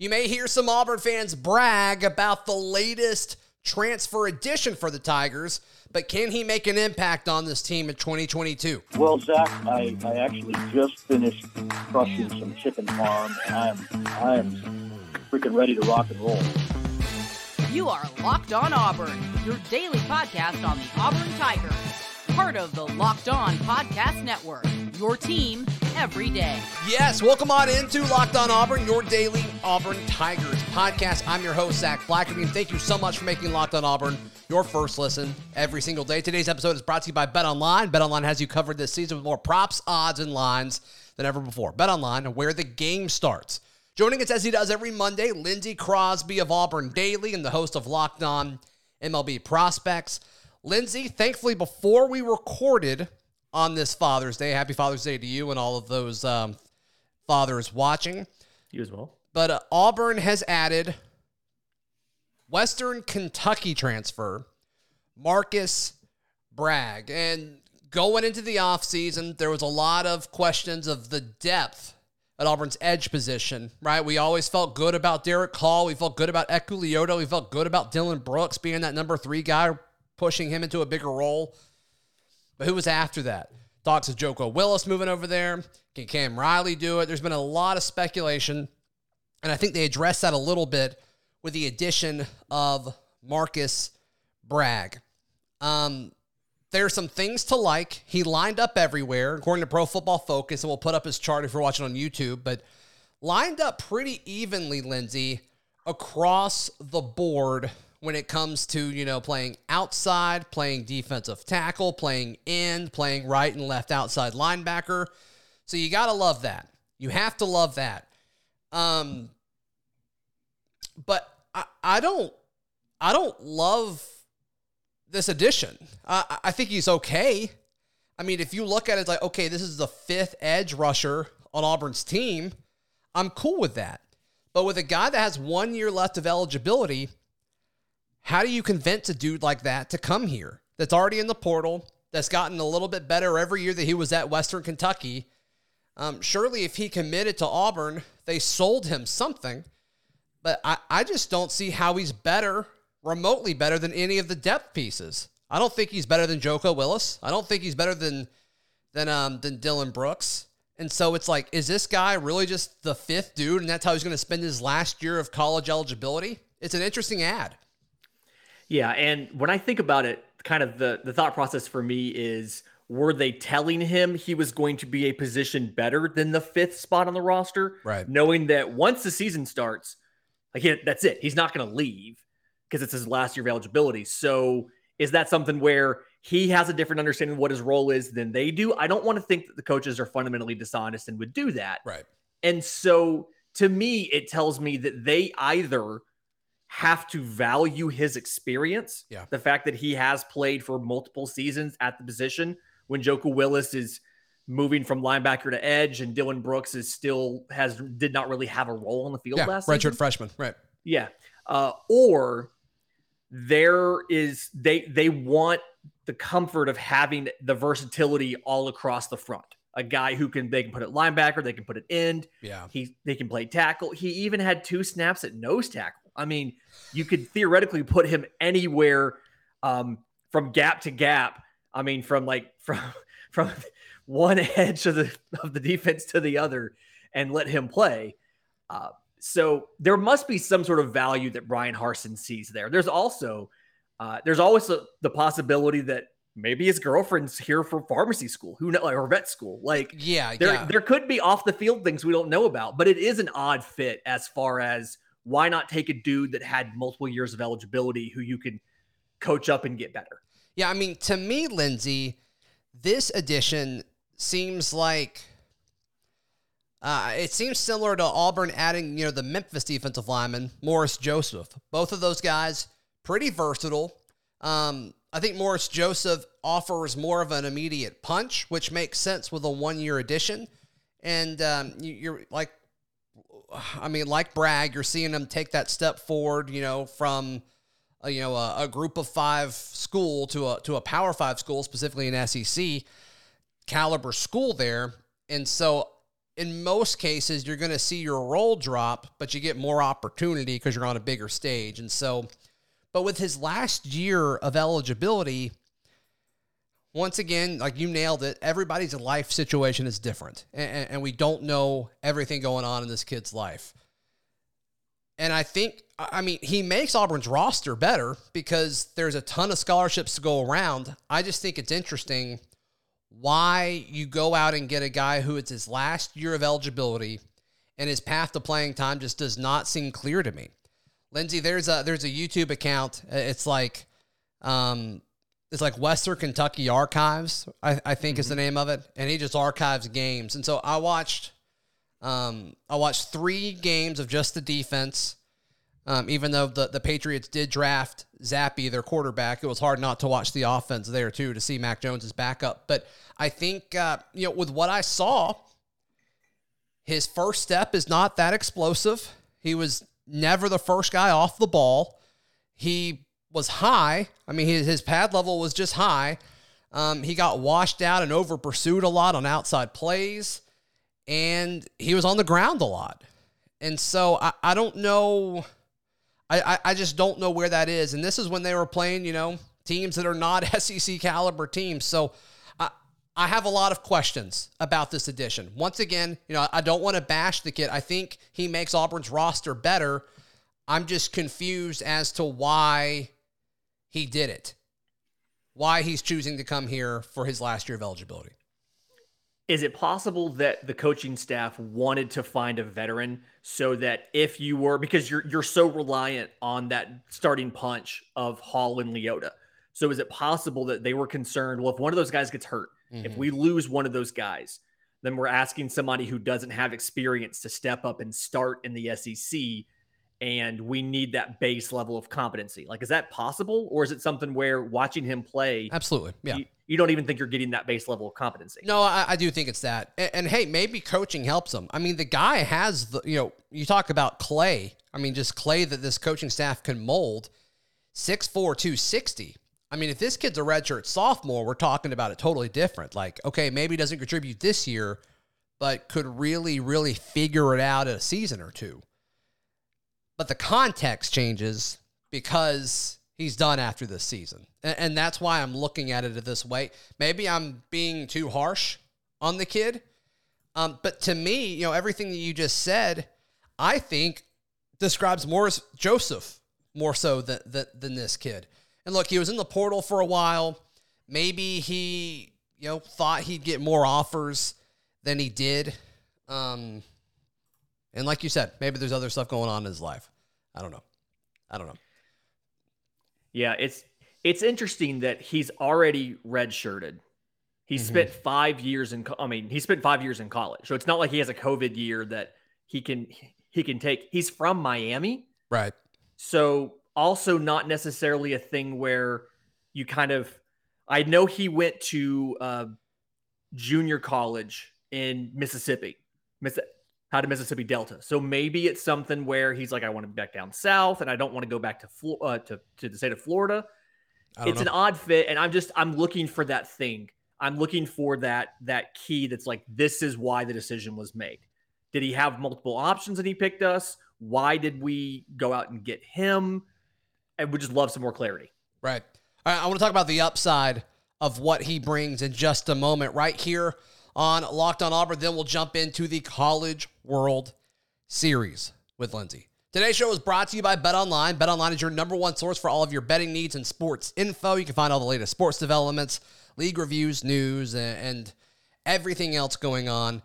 You may hear some Auburn fans brag about the latest transfer addition for the Tigers, but can he make an impact on this team in 2022? Well, Zach, I, I actually just finished crushing some chicken farm, and I'm I am freaking ready to rock and roll. You are Locked On Auburn, your daily podcast on the Auburn Tigers, part of the Locked On Podcast Network. Your team every day. Yes, welcome on into Locked On Auburn, your daily Auburn Tigers podcast. I'm your host, Zach Blackerby, and thank you so much for making Locked On Auburn your first listen every single day. Today's episode is brought to you by Bet Online. Bet Online has you covered this season with more props, odds, and lines than ever before. Bet Online, where the game starts. Joining us as he does every Monday, Lindsey Crosby of Auburn Daily and the host of Locked On MLB Prospects. Lindsey, thankfully, before we recorded on this Father's Day. Happy Father's Day to you and all of those um, fathers watching. You as well. But uh, Auburn has added Western Kentucky transfer Marcus Bragg. And going into the offseason, there was a lot of questions of the depth at Auburn's edge position, right? We always felt good about Derick Hall. We felt good about Eku We felt good about Dylan Brooks being that number three guy, pushing him into a bigger role. But who was after that? Talks of Joko Willis moving over there. Can Cam Riley do it? There's been a lot of speculation. And I think they addressed that a little bit with the addition of Marcus Bragg. Um, there's some things to like. He lined up everywhere, according to Pro Football Focus, and we'll put up his chart if you're watching on YouTube, but lined up pretty evenly, Lindsey, across the board when it comes to, you know, playing outside, playing defensive tackle, playing end, playing right and left outside linebacker. So you got to love that. You have to love that. Um but I, I don't I don't love this addition. I, I think he's okay. I mean, if you look at it like, okay, this is the fifth edge rusher on Auburn's team, I'm cool with that. But with a guy that has one year left of eligibility, how do you convince a dude like that to come here that's already in the portal, that's gotten a little bit better every year that he was at Western Kentucky? Um, surely, if he committed to Auburn, they sold him something. But I, I just don't see how he's better, remotely better than any of the depth pieces. I don't think he's better than Joko Willis. I don't think he's better than than um than Dylan Brooks. And so it's like, is this guy really just the fifth dude, and that's how he's going to spend his last year of college eligibility? It's an interesting add. Yeah, and when I think about it, kind of the the thought process for me is were they telling him he was going to be a position better than the fifth spot on the roster? Right. Knowing that once the season starts, like he, that's it. He's not going to leave because it's his last year of eligibility. So is that something where he has a different understanding of what his role is than they do? I don't want to think that the coaches are fundamentally dishonest and would do that. Right. And so to me, it tells me that they either have to value his experience. Yeah. The fact that he has played for multiple seasons at the position when Joko Willis is moving from linebacker to edge and Dylan Brooks is still has did not really have a role on the field yeah, last redshirt season. freshman. Right. Yeah. Uh, or there is they they want the comfort of having the versatility all across the front. A guy who can they can put it linebacker, they can put it end. Yeah. He they can play tackle. He even had two snaps at nose tackle. I mean, you could theoretically put him anywhere um, from gap to gap. I mean, from like from from one edge of the of the defense to the other, and let him play. Uh, so there must be some sort of value that Brian Harsin sees there. There's also uh, there's always a, the possibility that maybe his girlfriend's here for pharmacy school, who know, like, or vet school. Like, Yeah. there yeah. there could be off the field things we don't know about, but it is an odd fit as far as why not take a dude that had multiple years of eligibility who you can coach up and get better. Yeah, I mean, to me, Lindsey, this edition seems like uh, it seems similar to Auburn adding, you know, the Memphis defensive lineman Morris Joseph. Both of those guys pretty versatile. Um, I think Morris Joseph offers more of an immediate punch, which makes sense with a one-year addition. And um, you're like, I mean, like Bragg, you're seeing them take that step forward, you know, from a, you know a, a group of five school to a to a Power Five school, specifically an SEC caliber school there. And so in most cases, you're going to see your role drop, but you get more opportunity because you're on a bigger stage. And so, but with his last year of eligibility, once again, like you nailed it, everybody's life situation is different. And, and, we don't know everything going on in this kid's life. And I think, I mean, he makes Auburn's roster better because there's a ton of scholarships to go around. I just think it's interesting why you go out and get a guy who it's his last year of eligibility and his path to playing time just does not seem clear to me. Lindsey, there's a there's a YouTube account. It's like um it's like Western Kentucky Archives, I, I think mm-hmm. is the name of it. And he just archives games. And so I watched um I watched three games of just the defense. Um, even though the, the Patriots did draft Zappe, their quarterback, it was hard not to watch the offense there too to see Mac Jones's backup. But I think uh, you know with what I saw, his first step is not that explosive. He was never the first guy off the ball. He was high. I mean, his, his pad level was just high. Um, he got washed out and over pursued a lot on outside plays, and he was on the ground a lot. And so I, I don't know I, I, just don't know where that is. And this is when they were playing, you know, teams that are not SEC caliber teams. So I, I have a lot of questions about this addition. Once again, you know, I don't want to bash the kid. I think he makes Auburn's roster better. I'm just confused as to why he did it, why he's choosing to come here for his last year of eligibility. Is it possible that the coaching staff wanted to find a veteran so that if you were because you're you're so reliant on that starting punch of Hall and Leota. So is it possible that they were concerned, well, if one of those guys gets hurt, mm-hmm. if we lose one of those guys, then we're asking somebody who doesn't have experience to step up and start in the SEC and we need that base level of competency. Like, is that possible, or is it something where watching him play, absolutely, yeah, you, you don't even think you're getting that base level of competency? No, I, I do think it's that. And, and, hey, maybe coaching helps him. I mean, the guy has the, you know, you talk about clay. I mean, just clay that this coaching staff can mold. Six four two sixty. I mean, if this kid's a redshirt sophomore, we're talking about it totally different. Like, okay, maybe he doesn't contribute this year, but could really, really figure it out in a season or two but the context changes because he's done after this season. And, and, that's why I'm looking at it this way. Maybe I'm being too harsh on the kid. Um, but to me, you know, everything that you just said, I think describes Morris Joseph more so than, than, than this kid. And look, he was in the portal for a while. Maybe he, you know, thought he'd get more offers than he did. Um, and like you said, maybe there's other stuff going on in his life. I don't know. I don't know. Yeah, it's it's interesting that he's already redshirted. He mm-hmm. spent five years in. I mean, he spent five years in college, so it's not like he has a COVID year that he can he can take. He's from Miami, right? So also not necessarily a thing where you kind of. I know he went to uh, junior college in Mississippi. Miss, how to Mississippi Delta. So maybe it's something where he's like, I want to be back down south, and I don't want to go back to uh, to to the state of Florida. It's know. an odd fit, and I'm just I'm looking for that thing. I'm looking for that that key that's like this is why the decision was made. Did he have multiple options and he picked us? Why did we go out and get him? And we just love some more clarity. Right. All right. I want to talk about the upside of what he brings in just a moment. Right here on Locked on Auburn. Then we'll jump into the College World Series with Lindsey. Today's show is brought to you by Bet Online. Bet Online is your number one source for all of your betting needs and sports info. You can find all the latest sports developments, league reviews, news, and everything else going on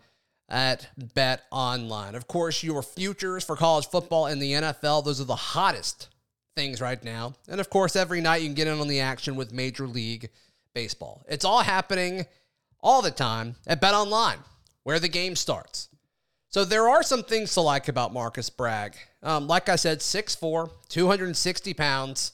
at Bet Online. Of course, your futures for college football and the NFL, those are the hottest things right now. And of course, every night you can get in on the action with Major League Baseball. It's all happening all the time at Bet Online, where the game starts. So there are some things to like about Marcus Bragg. Um, like I said, 6'4, 260 pounds,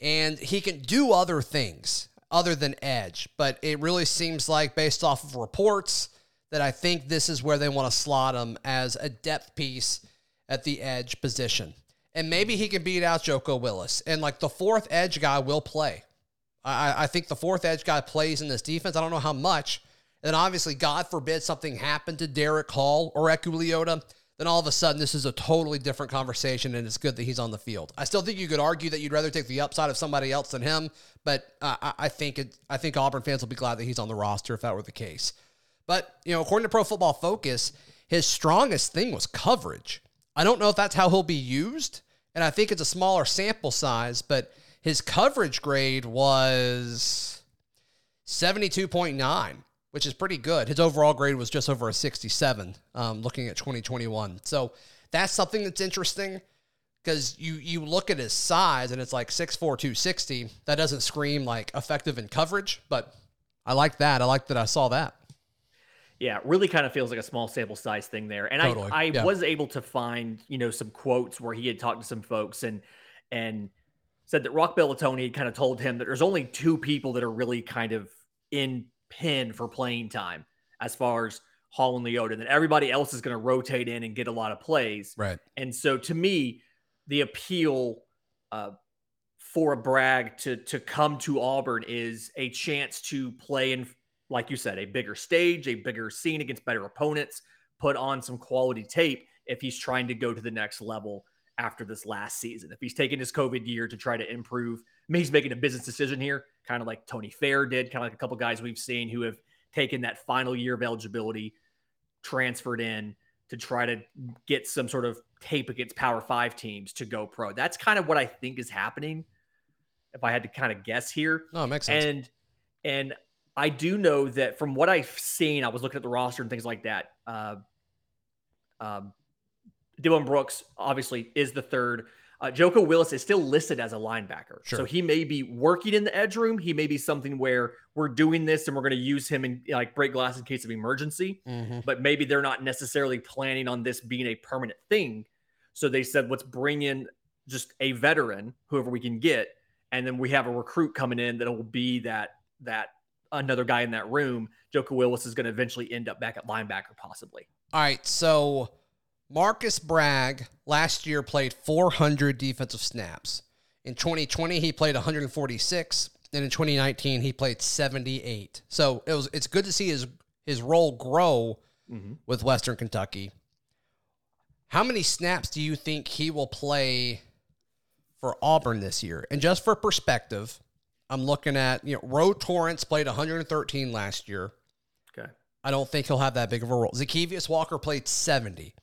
and he can do other things other than edge. But it really seems like, based off of reports, that I think this is where they want to slot him as a depth piece at the edge position. And maybe he can beat out Joko Willis. And like the fourth edge guy will play. I, I think the fourth edge guy plays in this defense. I don't know how much. And obviously, God forbid something happened to Derick Hall or Eku then all of a sudden this is a totally different conversation and it's good that he's on the field. I still think you could argue that you'd rather take the upside of somebody else than him, but uh, I, I think it, I think Auburn fans will be glad that he's on the roster if that were the case. But, you know, according to Pro Football Focus, his strongest thing was coverage. I don't know if that's how he'll be used, and I think it's a smaller sample size, but his coverage grade was 72.9, which is pretty good. His overall grade was just over a 67, um, looking at 2021. So that's something that's interesting because you you look at his size and it's like 6'4", 260. That doesn't scream like effective in coverage, but I like that. I like that I saw that. Yeah, really kind of feels like a small sample size thing there. And totally. I, I yeah. was able to find, you know, some quotes where he had talked to some folks and and said that Roc Bellantoni had kind of told him that there's only two people that are really kind of in pin for playing time as far as Hall and Leota, and then everybody else is going to rotate in and get a lot of plays. Right. And so to me, the appeal uh, for a Bragg to to come to Auburn is a chance to play in like you said, a bigger stage, a bigger scene against better opponents, put on some quality tape if he's trying to go to the next level after this last season. If he's taking his COVID year to try to improve, I mean, he's making a business decision here, kind of like Tony Fair did, kind of like a couple guys we've seen who have taken that final year of eligibility, transferred in to try to get some sort of tape against Power Five teams to go pro. That's kind of what I think is happening. If I had to kind of guess here, no, it makes sense. And and I do know that from what I've seen, I was looking at the roster and things like that. Uh, um, Dylan Brooks obviously is the third. Uh, Joko Willis is still listed as a linebacker, sure. so he may be working in the edge room. He may be something where we're doing this and we're going to use him in like break glass in case of emergency. Mm-hmm. But maybe they're not necessarily planning on this being a permanent thing. So they said, let's bring in just a veteran, whoever we can get, and then we have a recruit coming in that will be that that another guy in that room, Joko Willis is going to eventually end up back at linebacker, possibly. All right. So Marcus Bragg last year played 400 defensive snaps. In 2020, he played 146, and in 2019, he played 78. So it was it's good to see his his role grow mm-hmm. with Western Kentucky. How many snaps do you think he will play for Auburn this year? And just for perspective, I'm looking at, you know, Ro Torrence played 113 last year. Okay. I don't think he'll have that big of a role. Zykeivous Walker played 70.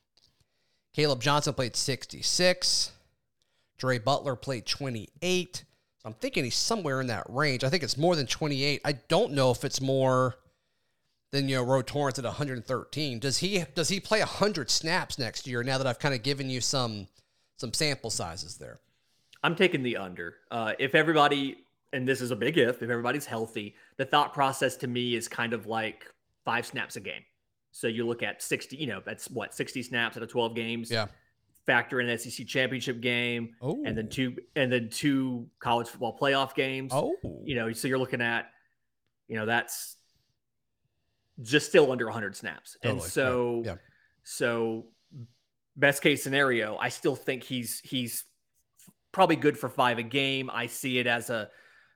Caleb Johnson played 66. Dre Butler played 28. So I'm thinking he's somewhere in that range. I think it's more than 28. I don't know if it's more than you know Ro Torrence at 113. Does he does he play 100 snaps next year? Now that I've kind of given you some some sample sizes there. I'm taking the under. Uh, if everybody and this is a big if, if everybody's healthy, the thought process to me is kind of like five snaps a game. So you look at 60, you know, that's what, 60 snaps out of 12 games. Yeah. Factor in an SEC championship game oh. and then two and then two college football playoff games. Oh. You know, so you're looking at, you know, that's just still under 100 snaps. Totally. And so yeah. so best case scenario, I still think he's he's probably good for 5 a game. I see it as a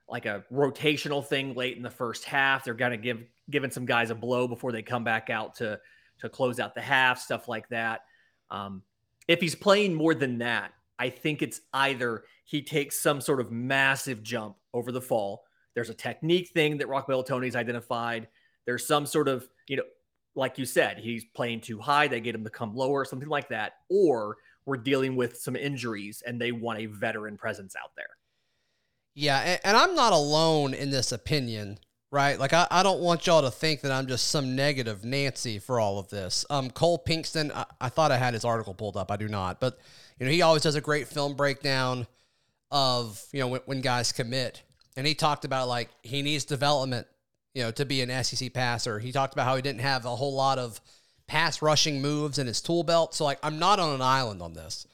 like a rotational thing late in the first half. They're going to give giving some guys a blow before they come back out to to close out the half, stuff like that. Um, if he's playing more than that, I think it's either he takes some sort of massive jump over the fall. There's a technique thing that Rock Tony's identified. There's some sort of, you know, like you said, he's playing too high. They get him to come lower, something like that. Or we're dealing with some injuries and they want a veteran presence out there. Yeah, and, and, I'm not alone in this opinion, right? Like I, I don't want y'all to think that I'm just some negative Nancy for all of this. Um, Cole Pinkston, I, I thought I had his article pulled up. I do not, but you know he always does a great film breakdown of you know when, when guys commit, and he talked about like he needs development, you know, to be an SEC passer. He talked about how he didn't have a whole lot of pass rushing moves in his tool belt. So like I'm not on an island on this.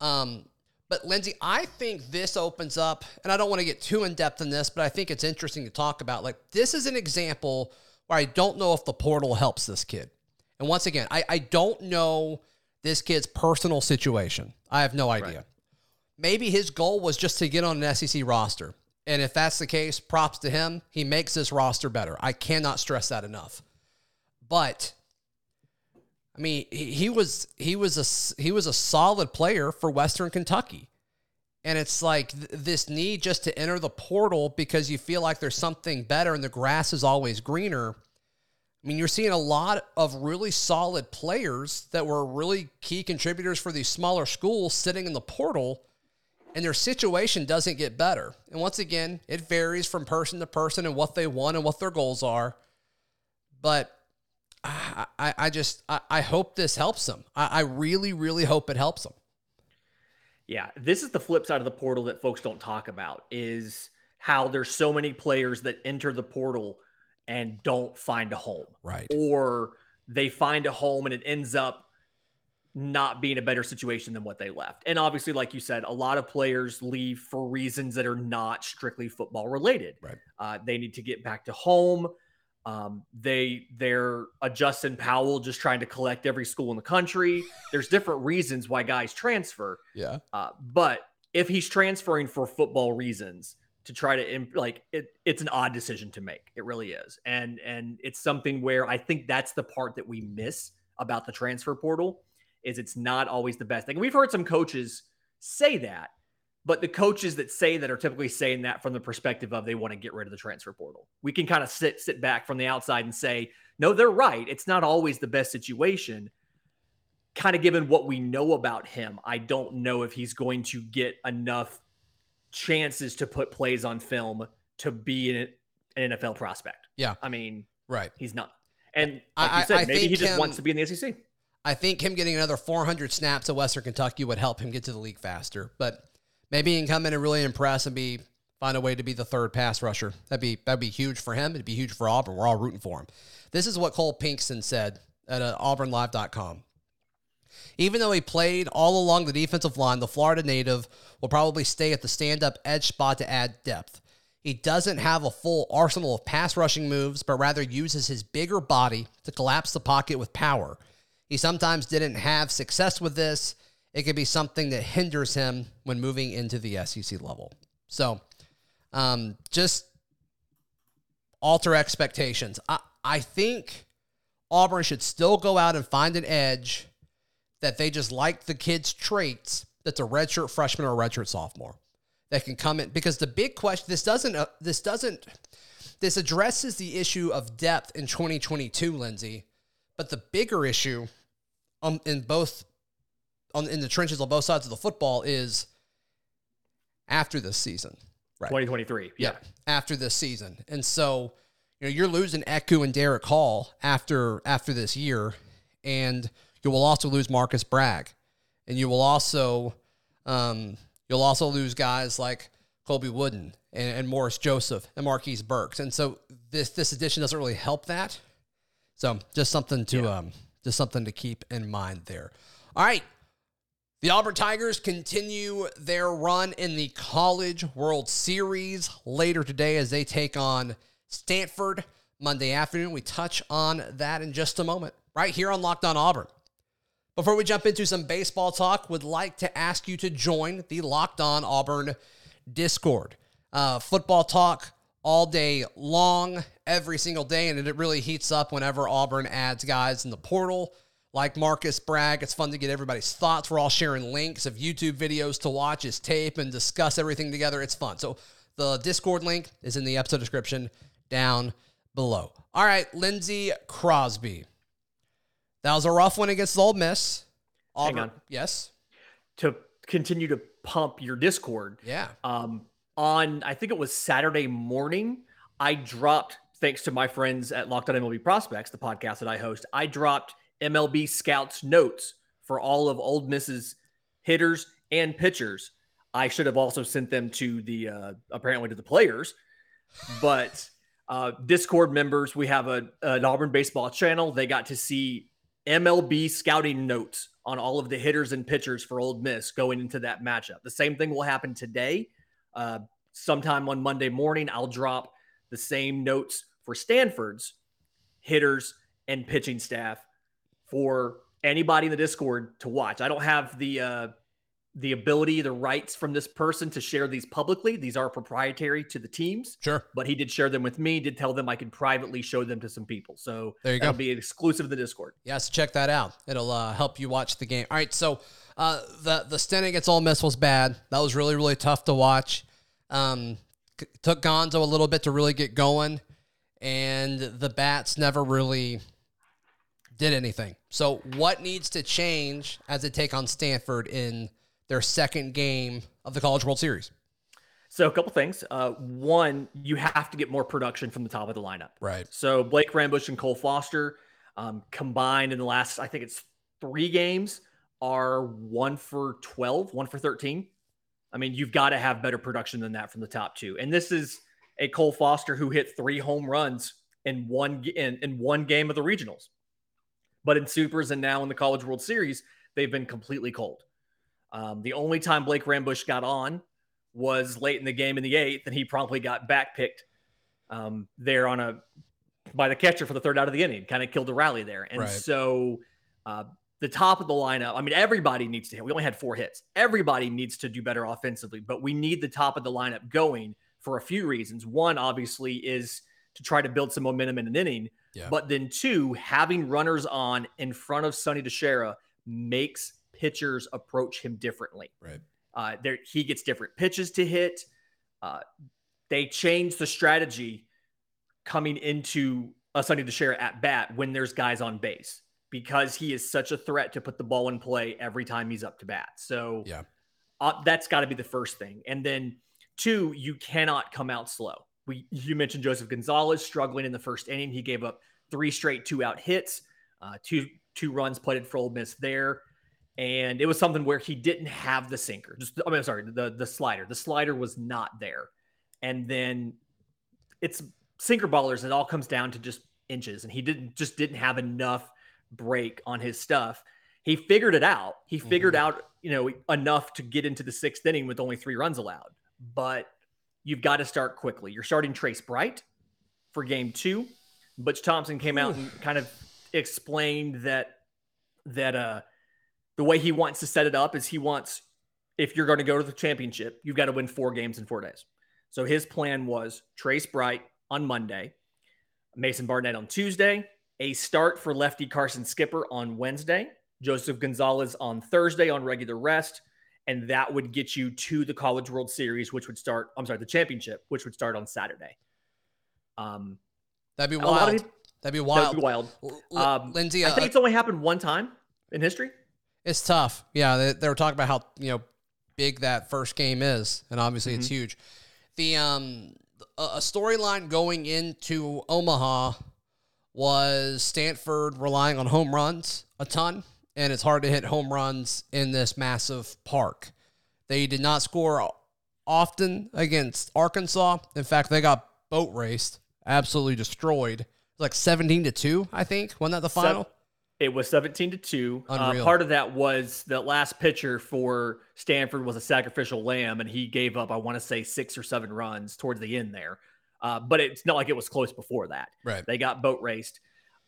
Um, but Lindsey, I think this opens up, and I don't want to get too in depth in this, but I think it's interesting to talk about. Like, this is an example where I don't know if the portal helps this kid. And once again, I, I don't know this kid's personal situation. I have no idea. Right. Maybe his goal was just to get on an SEC roster. And if that's the case, props to him. He makes this roster better. I cannot stress that enough. but I mean, he, he was he was a he was a solid player for Western Kentucky. And it's like th- this need just to enter the portal because you feel like there's something better and the grass is always greener. I mean, you're seeing a lot of really solid players that were really key contributors for these smaller schools sitting in the portal, and their situation doesn't get better. And once again, it varies from person to person and what they want and what their goals are. But I, I, I just I, I hope this helps them. I, I really, really hope it helps them. Yeah, this is the flip side of the portal that folks don't talk about is how there's so many players that enter the portal and don't find a home. Right. Or they find a home and it ends up not being a better situation than what they left. And obviously, like you said, a lot of players leave for reasons that are not strictly football related. Right. Uh, they need to get back to home. Um, they they're a Justin Powell just trying to collect every school in the country. There's different reasons why guys transfer. Yeah. Uh, but if he's transferring for football reasons to try to imp- like it, it's an odd decision to make. It really is, and and it's something where I think that's the part that we miss about the transfer portal is it's not always the best thing. We've heard some coaches say that, but the coaches that say that are typically saying that from the perspective of they want to get rid of the transfer portal. We can kind of sit sit back from the outside and say, no, they're right. It's not always the best situation. Kind of given what we know about him, I don't know if he's going to get enough chances to put plays on film to be an, an NFL prospect. Yeah. I mean, Right. he's not. And like I- you said, I maybe he just him- wants to be in the SEC. I think him getting another 400 snaps at Western Kentucky would help him get to the league faster. But maybe he can come in and really impress and be find a way to be the third pass rusher. That'd be that'd be huge for him. It'd be huge for Auburn. We're all rooting for him. This is what Cole Pinkston said at uh, AuburnLive.com. Even though he played all along the defensive line, the Florida native will probably stay at the stand-up edge spot to add depth. He doesn't have a full arsenal of pass rushing moves, but rather uses his bigger body to collapse the pocket with power. He sometimes didn't have success with this. It could be something that hinders him when moving into the SEC level. So, um, just alter expectations. I, I think Auburn should still go out and find an edge that they just like the kid's traits that's a redshirt freshman or a redshirt sophomore that can come in because the big question this doesn't uh, this doesn't this addresses the issue of depth in 2022 Lindsey but the bigger issue um, in both on in the trenches on both sides of the football is after this season right 2023. Yeah. yeah, after this season. And so, you know, you're losing Eku and Derick Hall after after this year, and you will also lose Marcus Bragg, and you will also um, you'll also lose guys like Colby Wooden and, and Morris Joseph and Marquise Burks. And so this this addition doesn't really help that. So just something to um just something to keep in mind there. All right. The Auburn Tigers continue their run in the College World Series later today as they take on Stanford Monday afternoon. We touch on that in just a moment, right here on Locked On Auburn. Before we jump into some baseball talk, would like to ask you to join the Locked On Auburn Discord. Uh, football talk all day long, every single day, and it really heats up whenever Auburn adds guys in the portal like Marcus Bragg. It's fun to get everybody's thoughts. We're all sharing links of YouTube videos to watch his tape and discuss everything together. It's fun. So the Discord link is in the episode description down below. All right, Lindsey Crosby. That was a rough one against Ole Miss. Hang on. Yes. To continue to pump your Discord. Yeah. Um, on I think it was Saturday morning, I dropped thanks to my friends at Locked On MLB Prospects, the podcast that I host. I dropped MLB scouts notes for all of Ole Miss's hitters and pitchers. I should have also sent them to the uh, apparently to the players, but uh, Discord members, we have a an Auburn baseball channel. They got to see MLB scouting notes on all of the hitters and pitchers for Ole Miss going into that matchup. The same thing will happen today. Uh, sometime on Monday morning, I'll drop the same notes for Stanford's hitters and pitching staff for anybody in the Discord to watch. I don't have the uh, the ability, the rights from this person to share these publicly. These are proprietary to the teams. Sure. But he did share them with me, did tell them I could privately show them to some people. So There you that'll go. be exclusive to the Discord. Yeah, so check that out. It'll uh, help you watch the game. All right, so uh, the the stint against Ole Miss was bad. That was really really tough to watch. Um, c- took Gonzo a little bit to really get going, and the bats never really did anything. So what needs to change as they take on Stanford in their second game of the College World Series? So a couple things. Uh, one, you have to get more production from the top of the lineup. Right. So Blake Rambusch and Cole Foster um, combined in the last, I think it's three games, are one for 12, one for 13. I mean, you've got to have better production than that from the top two. And this is a Cole Foster who hit three home runs in one in, in one game of the regionals. But in supers and now in the College World Series, they've been completely cold. Um, the only time Blake Rambusch got on was late in the game in the eighth, and he promptly got backpicked um, there on a by the catcher for the third out of the inning, kind of killed the rally there. And Right. so uh, the top of the lineup, I mean, everybody needs to hit. We only had four hits. Everybody needs to do better offensively, but we need the top of the lineup going for a few reasons. One, obviously, is to try to build some momentum in an inning. Yeah. But then two, having runners on in front of Sonny DiChiara makes pitchers approach him differently. Right. Uh, there, he gets different pitches to hit. Uh, they change the strategy coming into a Sonny DiChiara at bat when there's guys on base because he is such a threat to put the ball in play every time he's up to bat. So Yeah. uh, that's got to be the first thing. And then two, you cannot come out slow. We you mentioned Joseph Gonzalez struggling in the first inning. He gave up three straight two out hits, uh, two two runs putted for Ole Miss there, and it was something where he didn't have the sinker. Just I mean, sorry, the the slider. The slider was not there, and then it's sinker ballers. It all comes down to just inches, and he didn't just didn't have enough break on his stuff. He figured it out. He figured out, you know, enough to get into the sixth inning with only three runs allowed. But you've got to start quickly. You're starting Trace Bright for game two. Butch Thompson came out and kind of explained that that uh the way he wants to set it up is he wants if you're going to go to the championship, you've got to win four games in four days. So his plan was Trace Bright on Monday, Mason Barnett on Tuesday, a start for lefty Carson Skipper on Wednesday, Joseph Gonzalez on Thursday on regular rest, and that would get you to the College World Series, which would start. I'm sorry, the championship, which would start on Saturday. Um, That'd be a lot of wild. people- That'd be wild. that wild. would be wild. L- Um, Lindsey, I uh, think it's only happened one time in history. It's tough. Yeah, they, they were talking about how you know big that first game is, and obviously it's huge. The um a storyline going into Omaha was Stanford relying on home runs a ton, and it's hard to hit home runs in this massive park. They did not score often against Arkansas. In fact, they got boat raced, absolutely destroyed. Like seventeen to two, I think. Wasn't that the final? It was 17 to 2. Uh, part of that was the last pitcher for Stanford was a sacrificial lamb, and he gave up, I want to say, six or seven runs towards the end there. Uh, but it's not like it was close before that. Right. They got boat raced.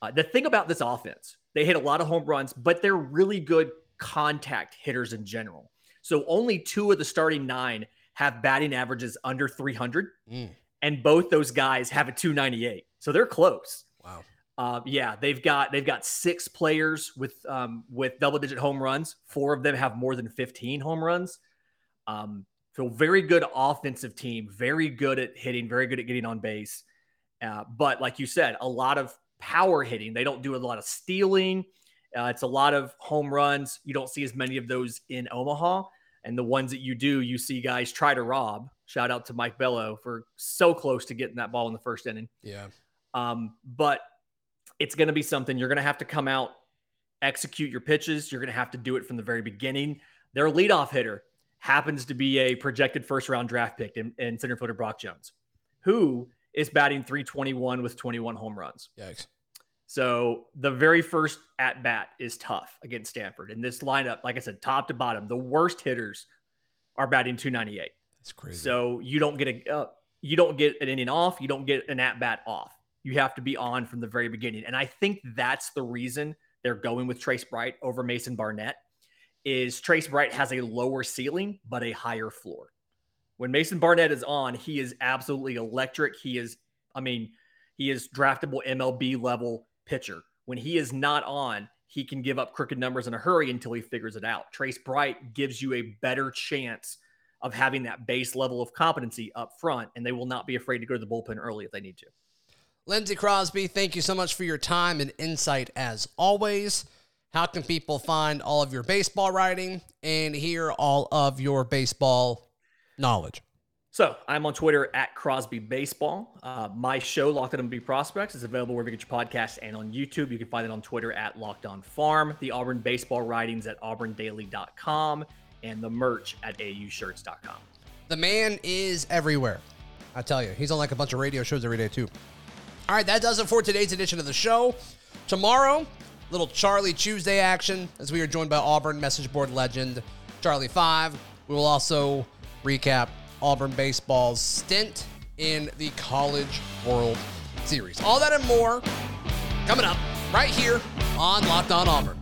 Uh, the thing about this offense, they hit a lot of home runs, but they're really good contact hitters in general. So only two of the starting nine have batting averages under 300, Mm. and both those guys have a 298. So they're close. Wow. Uh, yeah, they've got they've got six players with um, with double digit home runs. Four of them have more than 15 home runs. Um, so very good offensive team, very good at hitting, very good at getting on base. Uh, but like you said, a lot of power hitting. They don't do a lot of stealing. Uh, it's a lot of home runs. You don't see as many of those in Omaha. And the ones that you do, you see guys try to rob. Shout out to Mike Bello for so close to getting that ball in the first inning. Yeah. Um, but it's going to be something you're going to have to come out, execute your pitches. You're going to have to do it from the very beginning. Their leadoff hitter happens to be a projected first round draft pick in, in center fielder Brock Jones, who is batting 321 with 21 home runs. Yikes. So the very first at bat is tough against Stanford. And this lineup, like I said, top to bottom, the worst hitters are batting 298. That's crazy. So you don't get a uh, you don't get an inning off, you don't get an at bat off. You have to be on from the very beginning. And I think that's the reason they're going with Trace Bright over Mason Barnett is Trace Bright has a lower ceiling but a higher floor. When Mason Barnett is on, he is absolutely electric. He is, I mean, he is draftable MLB level pitcher. When he is not on, he can give up crooked numbers in a hurry until he figures it out. Trace Bright gives you a better chance of having that base level of competency up front, and they will not be afraid to go to the bullpen early if they need to. Lindsey Crosby, thank you so much for your time and insight as always. How can people find all of your baseball writing and hear all of your baseball knowledge? So I'm on Twitter at Crosby Baseball. Uh, my show, Locked On MLB Prospects, is available wherever you get your podcasts and on YouTube. You can find it on Twitter at Locked On Farm. The Auburn Baseball writings at auburndaily.com and the merch at aushirts.com. The man is everywhere. I tell you, he's on like a bunch of radio shows every day too. All right, that does it for today's edition of the show. Tomorrow, little Charlie Tuesday action as we are joined by Auburn message board legend Charlie Five. We will also recap Auburn baseball's stint in the College World Series. All that and more coming up right here on Locked On Auburn.